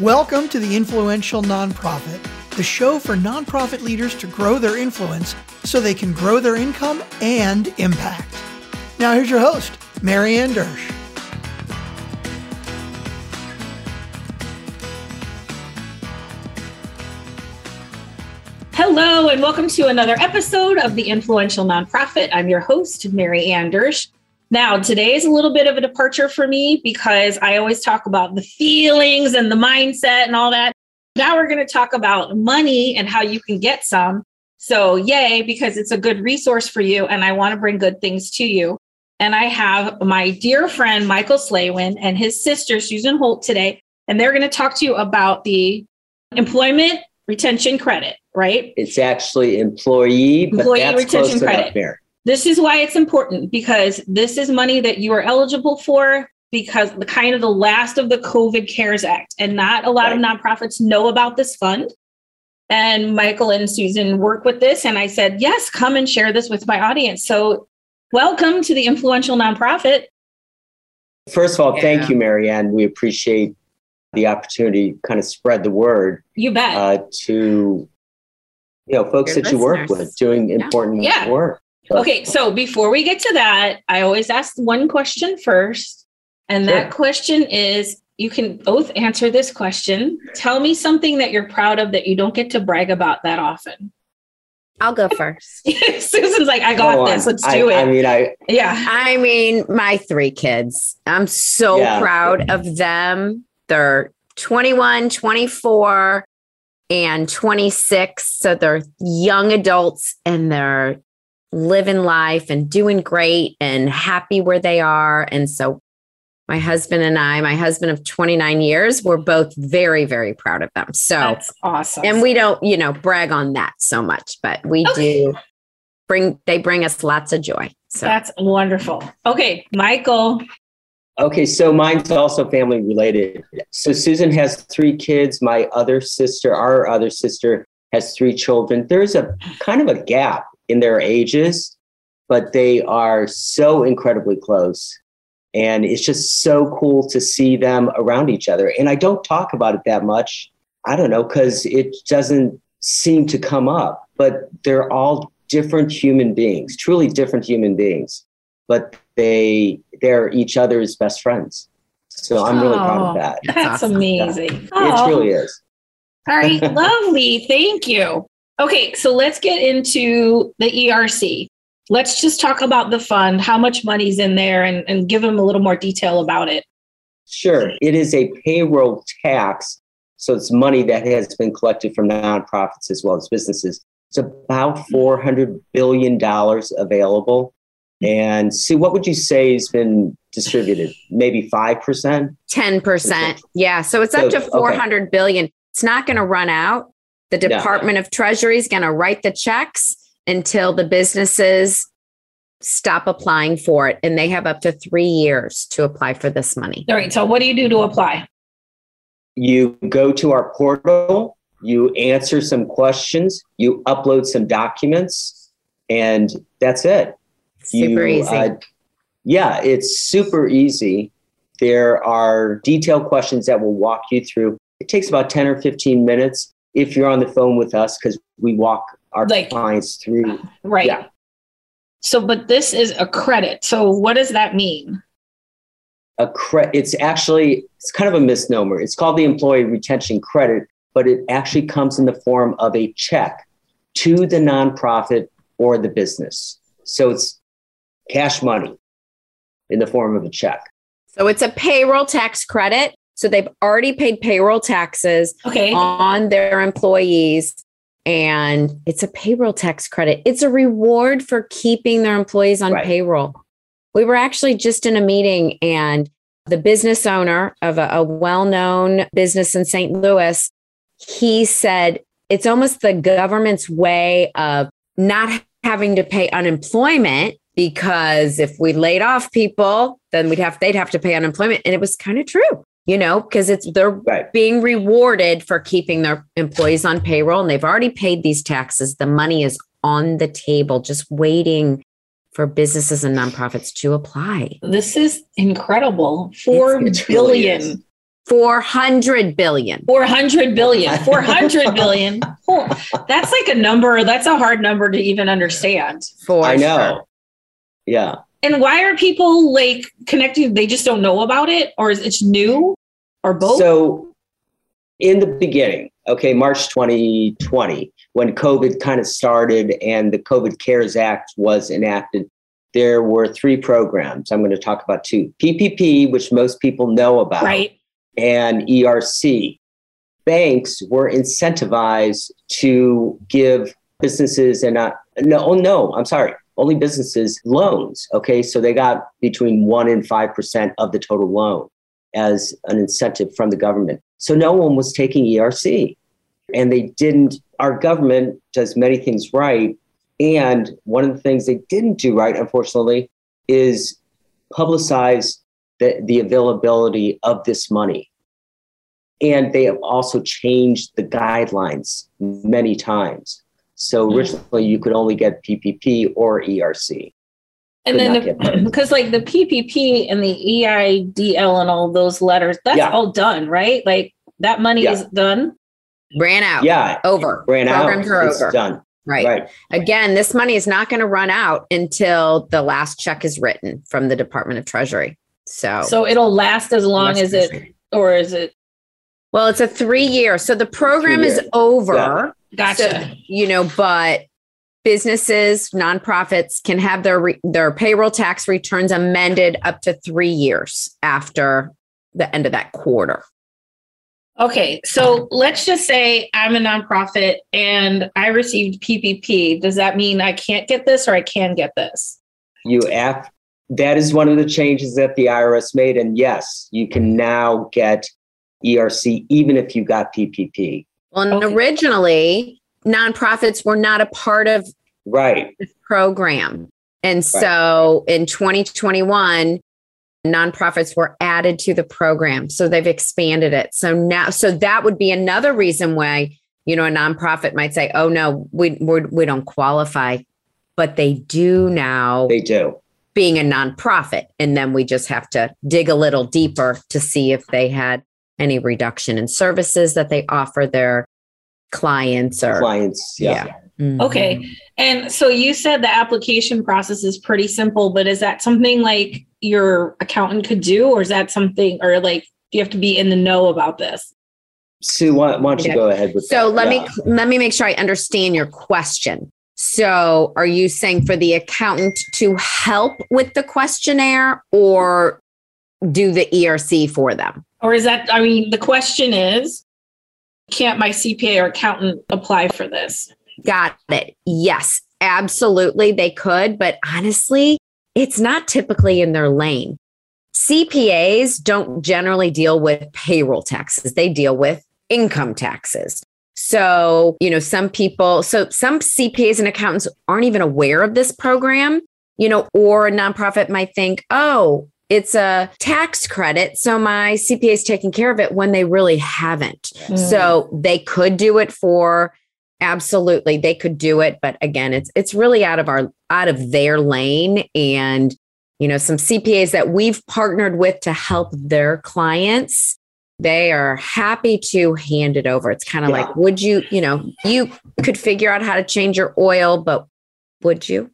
Welcome to the Influential Nonprofit, the show for nonprofit leaders to grow their influence so they can grow their income and impact. Now, here's your host, Marianne Dersch. Hello, and welcome to another episode of the Influential Nonprofit. I'm your host, Marianne Dersch. Now, today is a little bit of a departure for me because I always talk about the feelings and the mindset and all that. Now we're going to talk about money and how you can get some. So, yay, because it's a good resource for you, and I want to bring good things to you. And I have my dear friend, Michael Slawin, and his sister, Susan Holt, today, and they're going to talk to you about the employment retention credit right? It's actually employee, employee but that's retention credit. There. This is why it's important because this is money that you are eligible for because the kind of the last of the COVID CARES Act, and not a lot right. of nonprofits know about this fund. And Michael and Susan work with this, and I said, yes, come and share this with my audience. So, welcome to the influential nonprofit. First of all, yeah. thank you, Marianne. We appreciate the opportunity to kind of spread the word. You bet. Uh, to you know folks Your that listeners. you work with doing important yeah. work. Okay, so before we get to that, I always ask one question first, and sure. that question is you can both answer this question. Tell me something that you're proud of that you don't get to brag about that often. I'll go first. Susan's like, I got this. Let's do I, it. I mean, I yeah. I mean, my three kids. I'm so yeah. proud of them. They're 21, 24, and 26. So they're young adults and they're living life and doing great and happy where they are. And so my husband and I, my husband of 29 years, we're both very, very proud of them. So that's awesome. And we don't, you know, brag on that so much, but we okay. do bring, they bring us lots of joy. So that's wonderful. Okay, Michael, Okay, so mine's also family related. So Susan has three kids. My other sister, our other sister, has three children. There's a kind of a gap in their ages, but they are so incredibly close. And it's just so cool to see them around each other. And I don't talk about it that much. I don't know, because it doesn't seem to come up, but they're all different human beings, truly different human beings. But they they're each other's best friends. So I'm really proud of oh, that. That's amazing. Yeah. It oh. truly is. All right, lovely. Thank you. Okay, so let's get into the ERC. Let's just talk about the fund, how much money's in there, and, and give them a little more detail about it. Sure. It is a payroll tax. So it's money that has been collected from nonprofits as well as businesses. It's about $400 billion available. And see, what would you say has been distributed? Maybe 5%? 10%. Yeah. So it's up to four hundred okay. billion. It's not going to run out. The Department yeah. of Treasury is going to write the checks until the businesses stop applying for it. And they have up to three years to apply for this money. All right. So, what do you do to apply? You go to our portal, you answer some questions, you upload some documents, and that's it. Super you, easy. Uh, yeah, it's super easy. There are detailed questions that will walk you through. It takes about 10 or 15 minutes if you're on the phone with us because we walk our like, clients through. Uh, right. Yeah. So, but this is a credit. So, what does that mean? A credit. It's actually it's kind of a misnomer. It's called the employee retention credit, but it actually comes in the form of a check to the nonprofit or the business. So it's cash money in the form of a check. So it's a payroll tax credit. So they've already paid payroll taxes okay. on their employees. And it's a payroll tax credit. It's a reward for keeping their employees on right. payroll. We were actually just in a meeting, and the business owner of a, a well known business in St. Louis, he said it's almost the government's way of not having to pay unemployment because if we laid off people, then we'd have they'd have to pay unemployment. And it was kind of true, you know, because it's they're right. being rewarded for keeping their employees on payroll and they've already paid these taxes. The money is on the table, just waiting for businesses and nonprofits to apply. This is incredible. Four billion. 400 billion. 400 billion. 400 billion. that's like a number. That's a hard number to even understand. For I know. Sure. Yeah. And why are people like connecting? They just don't know about it, or is it new, or both? So, in the beginning, okay, March 2020, when COVID kind of started and the COVID CARES Act was enacted, there were three programs. I'm going to talk about two PPP, which most people know about, right. and ERC. Banks were incentivized to give businesses and not, no, oh, no, I'm sorry, only businesses loans. Okay. So they got between one and 5% of the total loan as an incentive from the government. So no one was taking ERC. And they didn't, our government does many things right. And one of the things they didn't do right, unfortunately, is publicize the, the availability of this money. And they have also changed the guidelines many times. So hmm. originally, you could only get PPP or ERC. And then, the, because like the PPP and the EIDL and all those letters, that's yeah. all done, right? Like that money yeah. is done. Ran out. Yeah. Over. Ran Programs out. Are it's over. done. Right. right. Again, this money is not going to run out until the last check is written from the Department of Treasury. So, so it'll last as long as it, or is it? Well, it's a three year. So the program is over. Yeah. Gotcha. So, you know, but businesses, nonprofits can have their re- their payroll tax returns amended up to 3 years after the end of that quarter. Okay, so let's just say I'm a nonprofit and I received PPP. Does that mean I can't get this or I can get this? You have that is one of the changes that the IRS made and yes, you can now get ERC even if you got PPP. Well, okay. originally, nonprofits were not a part of right program. And right. so in 2021, nonprofits were added to the program. So they've expanded it. So now, so that would be another reason why, you know, a nonprofit might say, oh, no, we, we're, we don't qualify. But they do now. They do. Being a nonprofit. And then we just have to dig a little deeper to see if they had any reduction in services that they offer their clients or clients. Yeah. yeah. Mm-hmm. Okay. And so you said the application process is pretty simple, but is that something like your accountant could do, or is that something, or like do you have to be in the know about this? Sue, why, why don't you go ahead with so that? let yeah. me let me make sure I understand your question. So, are you saying for the accountant to help with the questionnaire or do the ERC for them? Or is that, I mean, the question is, can't my CPA or accountant apply for this? Got it. Yes, absolutely. They could. But honestly, it's not typically in their lane. CPAs don't generally deal with payroll taxes, they deal with income taxes. So, you know, some people, so some CPAs and accountants aren't even aware of this program, you know, or a nonprofit might think, oh, it's a tax credit. So my CPA is taking care of it when they really haven't. Mm. So they could do it for absolutely they could do it but again it's it's really out of our out of their lane and you know some CPAs that we've partnered with to help their clients they are happy to hand it over it's kind of yeah. like would you you know you could figure out how to change your oil but would you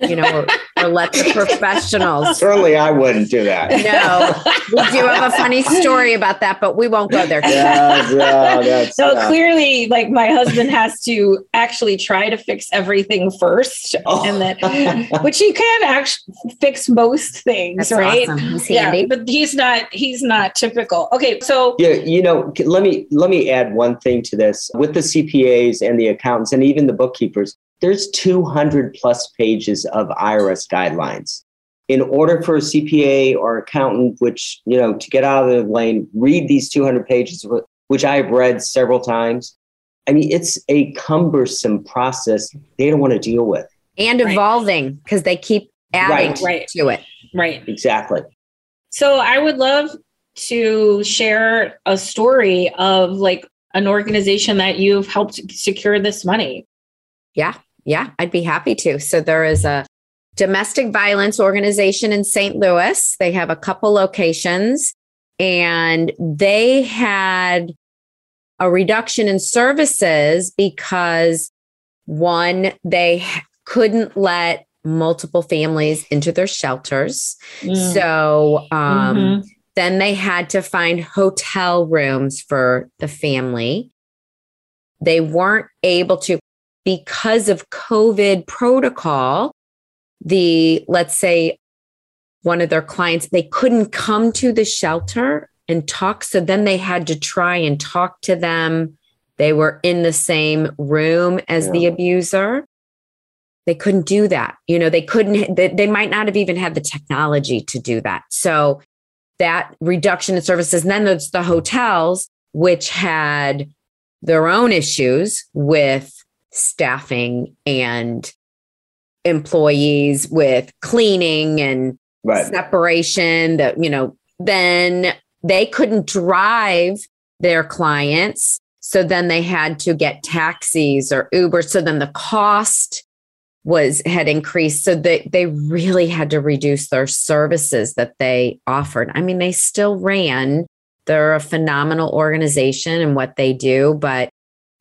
you know, or, or, let the professionals. Certainly, I wouldn't do that. No, we do have a funny story about that, but we won't go there. Yeah, no, so uh, clearly, like my husband has to actually try to fix everything first, oh. and then, which he can actually fix most things, That's right? Awesome. yeah, but he's not. He's not typical. Okay, so yeah, you know, let me let me add one thing to this with the CPAs and the accountants and even the bookkeepers there's 200 plus pages of IRS guidelines. In order for a CPA or accountant, which, you know, to get out of the lane, read these 200 pages, which I've read several times. I mean, it's a cumbersome process they don't want to deal with. And evolving because they keep adding right. to it. Right. Exactly. So I would love to share a story of like an organization that you've helped secure this money. Yeah. Yeah, I'd be happy to. So there is a domestic violence organization in St. Louis. They have a couple locations and they had a reduction in services because one, they couldn't let multiple families into their shelters. Mm. So um, mm-hmm. then they had to find hotel rooms for the family. They weren't able to, because of COVID protocol, the, let's say, one of their clients, they couldn't come to the shelter and talk. So then they had to try and talk to them. They were in the same room as yeah. the abuser. They couldn't do that. You know, they couldn't, they, they might not have even had the technology to do that. So that reduction in services. And then there's the hotels, which had their own issues with staffing and employees with cleaning and right. separation that you know then they couldn't drive their clients. So then they had to get taxis or uber. So then the cost was had increased. So they they really had to reduce their services that they offered. I mean they still ran. They're a phenomenal organization and what they do but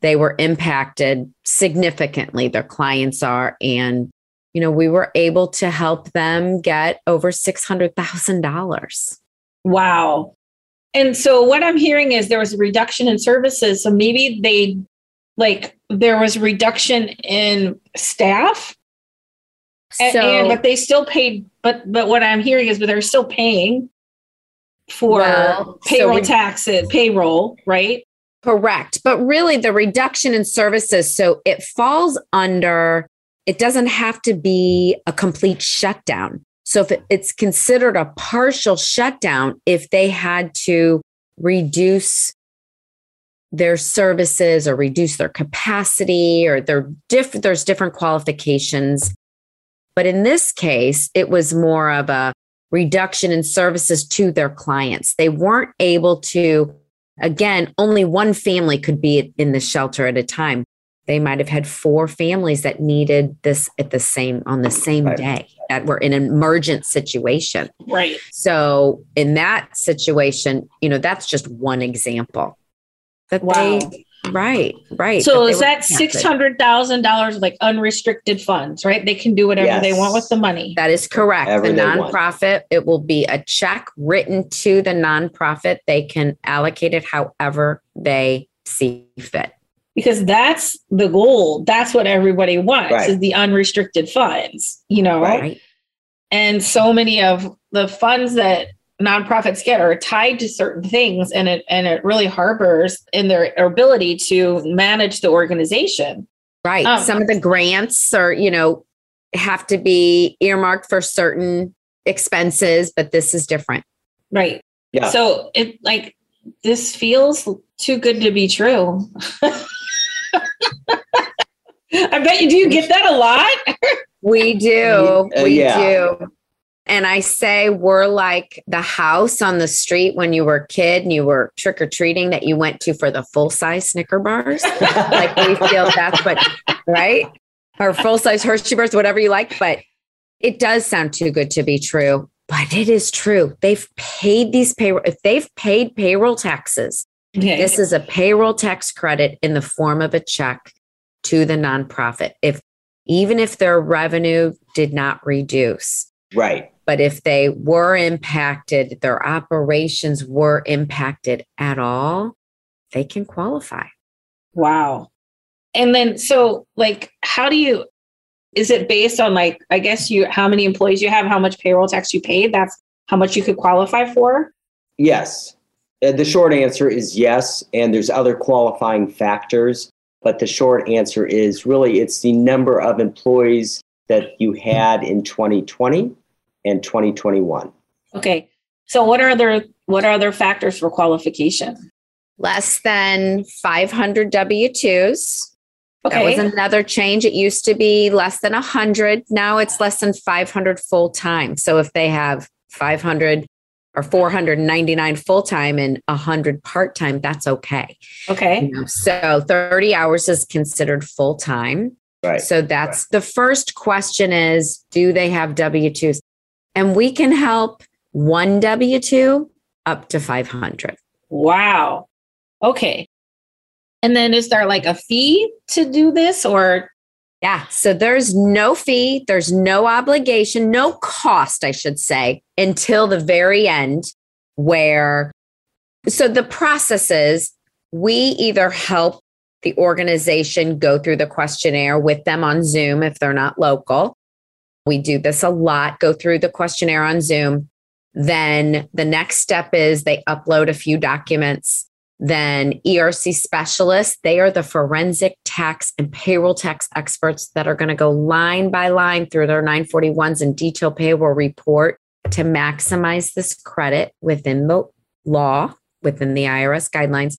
they were impacted significantly their clients are and you know we were able to help them get over $600000 wow. And so what i'm hearing is there was a reduction in services so maybe they like there was reduction in staff? So, and, and, but they still paid but but what i'm hearing is but they're still paying for well, payroll so taxes payroll right correct. But really the reduction in services so it falls under it doesn't have to be a complete shutdown. So if it's considered a partial shutdown if they had to reduce their services or reduce their capacity or their diff- there's different qualifications. But in this case, it was more of a reduction in services to their clients. They weren't able to, again, only one family could be in the shelter at a time. They might have had four families that needed this at the same on the same right. day that were in an emergent situation. Right. So in that situation, you know, that's just one example that wow. they Right, right. So is that six hundred thousand dollars like unrestricted funds, right? They can do whatever yes. they want with the money. That is correct. Whatever the nonprofit, it will be a check written to the nonprofit. They can allocate it however they see fit. Because that's the goal. That's what everybody wants right. is the unrestricted funds, you know. Right. And so many of the funds that nonprofits get are tied to certain things and it and it really harbors in their ability to manage the organization. Right. Um, some of the grants are you know have to be earmarked for certain expenses but this is different. Right. Yeah. So it like this feels too good to be true. I bet you do you get that a lot? We do. Uh, we yeah. do and I say we're like the house on the street when you were a kid and you were trick or treating that you went to for the full size Snicker bars. like we feel that's what, right? Or full size Hershey bars, whatever you like. But it does sound too good to be true. But it is true. They've paid these payroll, if they've paid payroll taxes, okay. this is a payroll tax credit in the form of a check to the nonprofit. If even if their revenue did not reduce. Right but if they were impacted, their operations were impacted at all, they can qualify. Wow. And then, so like, how do you, is it based on like, I guess you, how many employees you have, how much payroll tax you paid? That's how much you could qualify for? Yes. Uh, the short answer is yes. And there's other qualifying factors. But the short answer is really it's the number of employees that you had in 2020 and 2021. Okay. So what are other what are other factors for qualification? Less than 500 W2s. Okay. That was another change. It used to be less than 100. Now it's less than 500 full time. So if they have 500 or 499 full time and 100 part time, that's okay. Okay. So 30 hours is considered full time. Right. So that's right. the first question is do they have W 2s? And we can help one W 2 up to 500. Wow. Okay. And then is there like a fee to do this or yeah, so there's no fee, there's no obligation, no cost, I should say, until the very end where so the process is we either help the organization go through the questionnaire with them on Zoom if they're not local. We do this a lot, go through the questionnaire on Zoom. Then the next step is they upload a few documents. Then ERC specialists, they are the forensic tax and payroll tax experts that are going to go line by line through their 941s and detailed payroll report to maximize this credit within the law, within the IRS guidelines.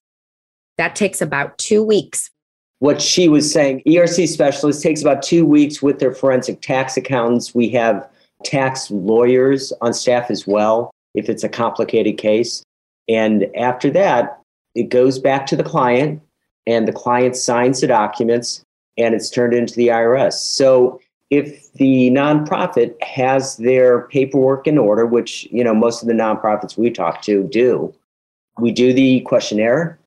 That takes about two weeks. What she was saying, ERC specialist takes about two weeks with their forensic tax accountants. We have tax lawyers on staff as well if it's a complicated case. And after that, it goes back to the client and the client signs the documents and it's turned into the IRS. So if the nonprofit has their paperwork in order, which you know most of the nonprofits we talk to do, we do the questionnaire,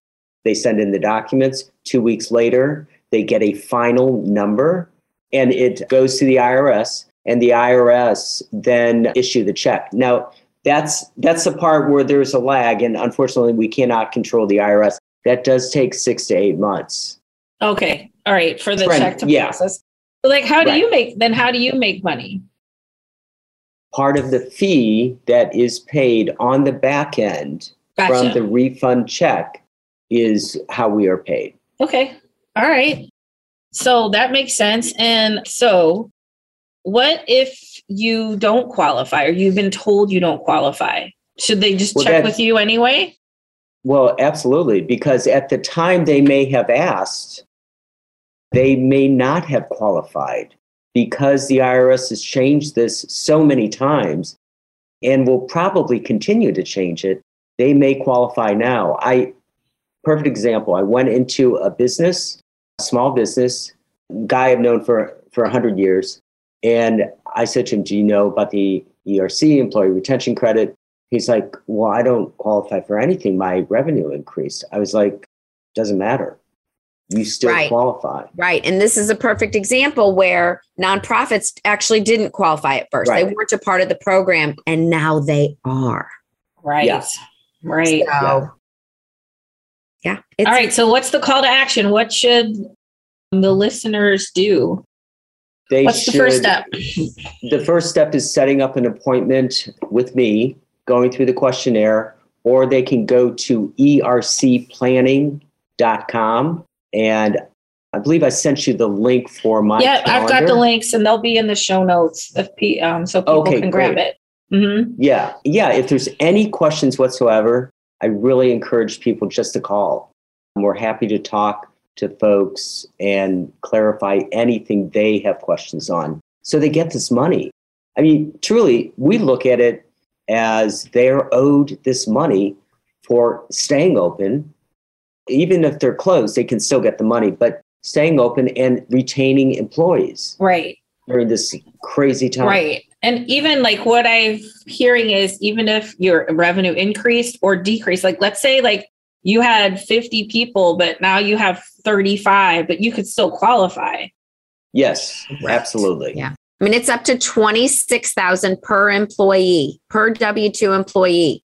they send in the documents. Two weeks later, they get a final number and it goes to the IRS and the IRS then issue the check. Now, that's that's the part where there's a lag and unfortunately we cannot control the IRS. That does take 6 to 8 months. Okay. All right, for the Friend, check to yeah. process. like how do right. you make then how do you make money? Part of the fee that is paid on the back end gotcha. from the refund check is how we are paid. Okay. All right. So that makes sense. And so, what if you don't qualify or you've been told you don't qualify? Should they just well, check with you anyway? Well, absolutely. Because at the time they may have asked, they may not have qualified because the IRS has changed this so many times and will probably continue to change it. They may qualify now. I perfect example. I went into a business, a small business, guy I've known for for 100 years. And I said to him, Do you know about the ERC, employee retention credit? He's like, Well, I don't qualify for anything. My revenue increased. I was like, Doesn't matter. You still right. qualify. Right. And this is a perfect example where nonprofits actually didn't qualify at first. Right. They weren't a part of the program and now they are. Right. Yes. Right. So, yeah. All right. So, what's the call to action? What should the listeners do? They what's should, the first step? The first step is setting up an appointment with me, going through the questionnaire, or they can go to ercplanning.com. And I believe I sent you the link for my. Yeah, calendar. I've got the links, and they'll be in the show notes if um, so people okay, can great. grab it. Mm-hmm. Yeah, yeah. If there's any questions whatsoever, I really encourage people just to call. We're happy to talk to folks and clarify anything they have questions on so they get this money. I mean, truly, we look at it as they're owed this money for staying open. Even if they're closed, they can still get the money, but staying open and retaining employees. Right. During this crazy time. Right. And even like what I'm hearing is even if your revenue increased or decreased, like let's say like you had 50 people, but now you have 35, but you could still qualify. Yes, right. absolutely. Yeah. I mean, it's up to 26,000 per employee, per W 2 employee.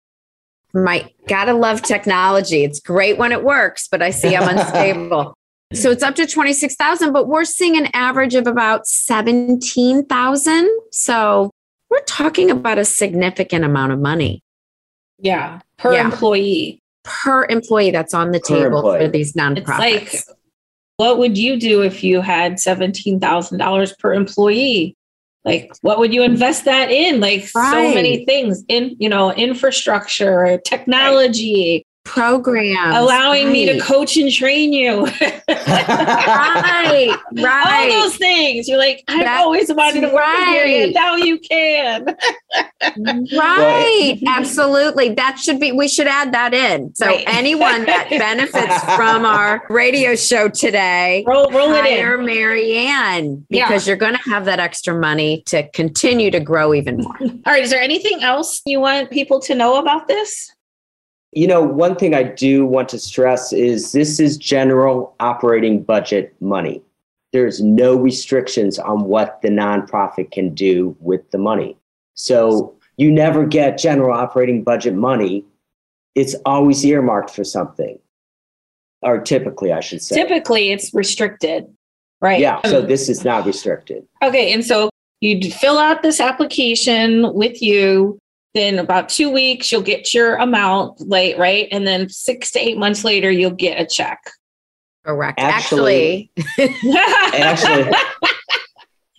My gotta love technology. It's great when it works, but I see I'm unstable. So it's up to 26,000, but we're seeing an average of about 17,000. So we're talking about a significant amount of money. Yeah, per yeah. employee. Per employee that's on the per table employee. for these nonprofits. It's like, what would you do if you had $17,000 per employee? Like, what would you invest that in? Like, right. so many things in, you know, infrastructure, technology, program. Allowing right. me to coach and train you. Right right. all those things. You're like i've That's always wanted to work right. here now you can. Right absolutely. That should be we should add that in. So right. anyone that benefits from our radio show today roll, roll it in. marianne because yeah. you're going to have that extra money to continue to grow even more. All right is there anything else you want people to know about this You know, one thing I do want to stress is this is general operating budget money. There's no restrictions on what the nonprofit can do with the money. So you never get general operating budget money. It's always earmarked for something, or typically, I should say. Typically, it's restricted, right? Yeah. So this is not restricted. Okay. And so you'd fill out this application with you then about two weeks you'll get your amount late right? And then six to eight months later you'll get a check. Correct. Actually actually,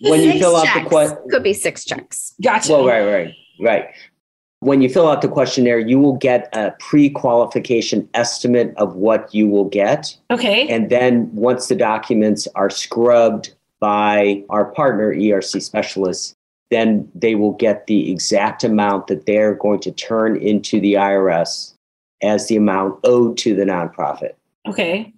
when you fill out the question could be six checks. Gotcha. Well right right right. When you fill out the questionnaire you will get a pre-qualification estimate of what you will get. Okay. And then once the documents are scrubbed by our partner erc specialists then they will get the exact amount that they're going to turn into the IRS as the amount owed to the nonprofit. Okay.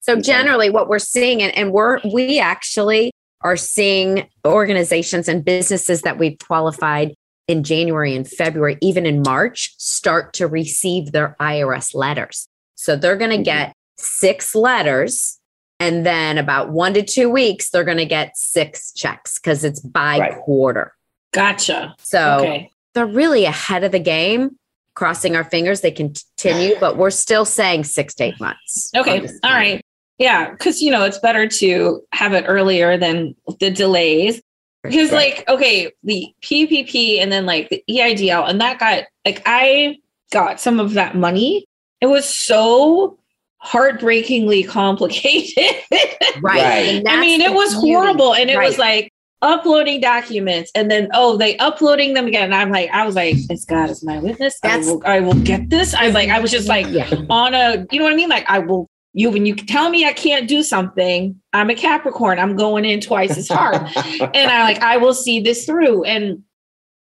So generally what we're seeing and, and we're we actually are seeing organizations and businesses that we've qualified in January and February, even in March, start to receive their IRS letters. So they're going to mm-hmm. get six letters and then about one to two weeks, they're going to get six checks because it's by right. quarter. Gotcha. So okay. they're really ahead of the game. Crossing our fingers, they continue, but we're still saying six to eight months. Okay. All right. Yeah. Because, you know, it's better to have it earlier than the delays. Because, right. like, okay, the PPP and then like the EIDL, and that got, like, I got some of that money. It was so heartbreakingly complicated. right. I mean, it was horrible. And it right. was like uploading documents and then, oh, they uploading them again. And I'm like, I was like, it's God is my witness. That's, I will, I will get this. I was like, I was just like yeah. on a, you know what I mean? Like, I will, you, when you tell me I can't do something, I'm a Capricorn. I'm going in twice as hard. and I like, I will see this through. And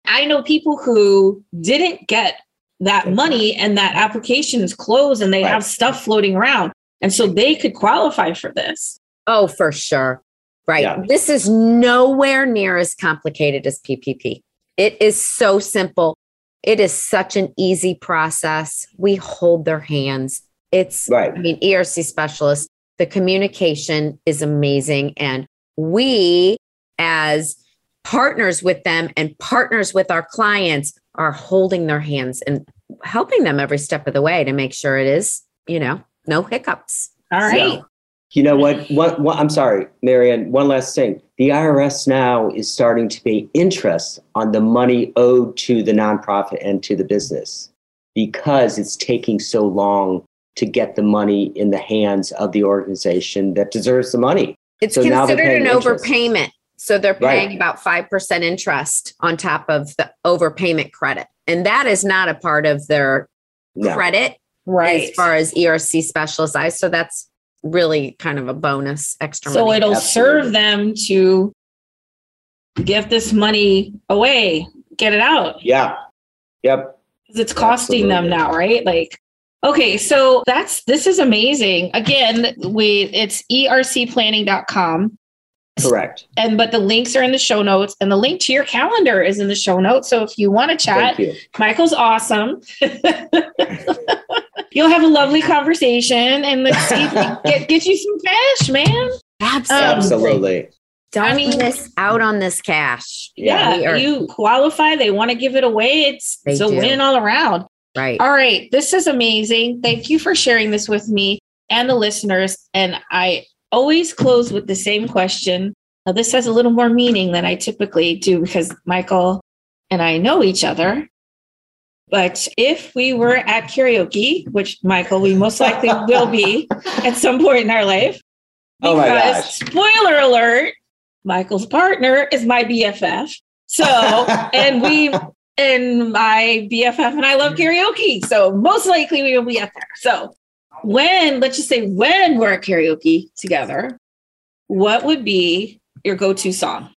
I know people who didn't get that money and that application is closed and they right. have stuff floating around. And so they could qualify for this. Oh, for sure. Right. Yeah. This is nowhere near as complicated as PPP. It is so simple. It is such an easy process. We hold their hands. It's, right. I mean, ERC specialists, the communication is amazing. And we, as partners with them and partners with our clients, are holding their hands and helping them every step of the way to make sure it is, you know, no hiccups. All right. So, you know what, what, what? I'm sorry, Marianne. One last thing. The IRS now is starting to pay interest on the money owed to the nonprofit and to the business because it's taking so long to get the money in the hands of the organization that deserves the money. It's so considered an interest. overpayment. So they're paying right. about 5% interest on top of the overpayment credit. And that is not a part of their no. credit right. as far as ERC specialist eyes. So that's really kind of a bonus extra. So money. it'll Absolutely. serve them to give this money away, get it out. Yeah. Yep. Because It's costing Absolutely. them now, right? Like, okay, so that's this is amazing. Again, we it's ercplanning.com. Correct. And but the links are in the show notes, and the link to your calendar is in the show notes. So if you want to chat, Michael's awesome. You'll have a lovely conversation, and let's see get get you some cash, man. Absolutely. Absolutely. Don't I mean, miss out on this cash. Yeah, yeah you qualify. They want to give it away. It's, it's a do. win all around. Right. All right. This is amazing. Thank you for sharing this with me and the listeners. And I always close with the same question. Now, this has a little more meaning than I typically do because Michael and I know each other. But if we were at karaoke, which Michael, we most likely will be at some point in our life, because oh my gosh. spoiler alert, Michael's partner is my BFF. So, and we, and my BFF and I love karaoke. So, most likely we will be at there. So, when, let's just say, when we're at karaoke together, what would be your go to song?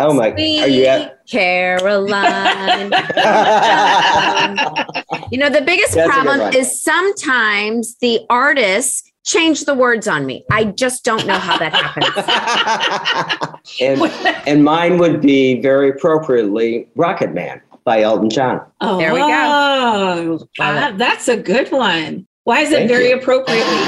Oh my, Sweet are you at Caroline? you know, the biggest That's problem is sometimes the artists change the words on me. I just don't know how that happens. and, and mine would be very appropriately Rocket Man by Elton John. Oh, There we go. ah, that's a good one. Why is it very you. appropriately?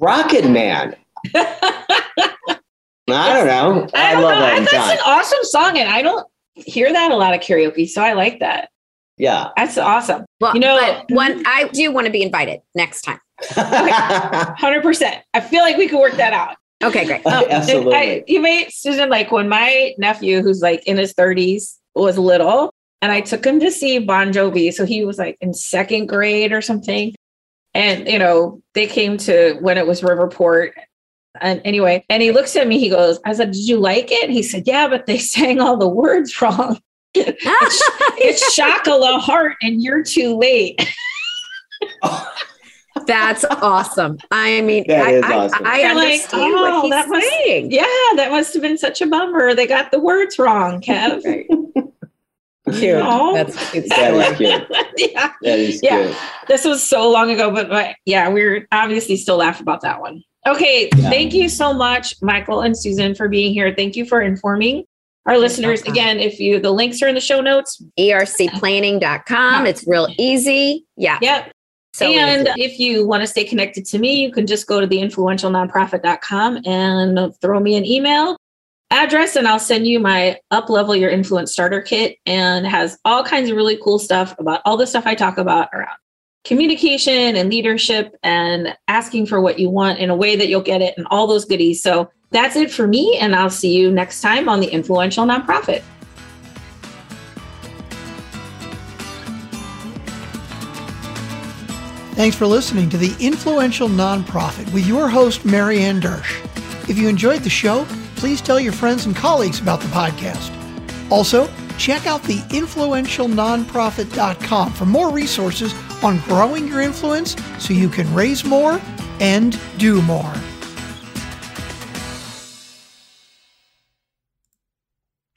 Rocket Man. I don't know. I, I don't love know. I- Elton That's John. an awesome song, and I don't hear that a lot of karaoke, so I like that. Yeah. That's awesome. Well, You know- but one, I do want to be invited next time. Hundred percent. I feel like we could work that out. Okay, great. Um, Absolutely. I, you made Susan like when my nephew, who's like in his thirties, was little, and I took him to see Bon Jovi. So he was like in second grade or something, and you know they came to when it was Riverport. And anyway, and he looks at me. He goes, "I said, did you like it?" He said, "Yeah, but they sang all the words wrong. It's Chocolate Heart, and you're too late." That's awesome. I mean, That I, is awesome. I You're like, oh, what he's that must- saying. Yeah, that must have been such a bummer. They got the words wrong, Kev. Cute. Aw. That's a cute That is cute. yeah. That is Yeah. cute. this was so long ago, but, but yeah, we're obviously still laugh about that one. Okay, Yeah. thank you so much, Michael and Susan, for being here. Thank you for informing our listeners. Again, if you the links are in the show notes. Ercplanning.com. It's real easy. Yeah. Yep. So and easy. if you want to stay connected to me, you can just go to the influentialnonprofit.com and throw me an email address and I'll send you my up level your influence starter kit and has all kinds of really cool stuff about all the stuff I talk about around communication and leadership and asking for what you want in a way that you'll get it and all those goodies. So that's it for me and I'll see you next time on the influential nonprofit. Thanks for listening to The Influential Nonprofit with your host, Marianne Dersch. If you enjoyed the show, please tell your friends and colleagues about the podcast. Also, check out the influentialnonprofit.com for more resources on growing your influence so you can raise more and do more.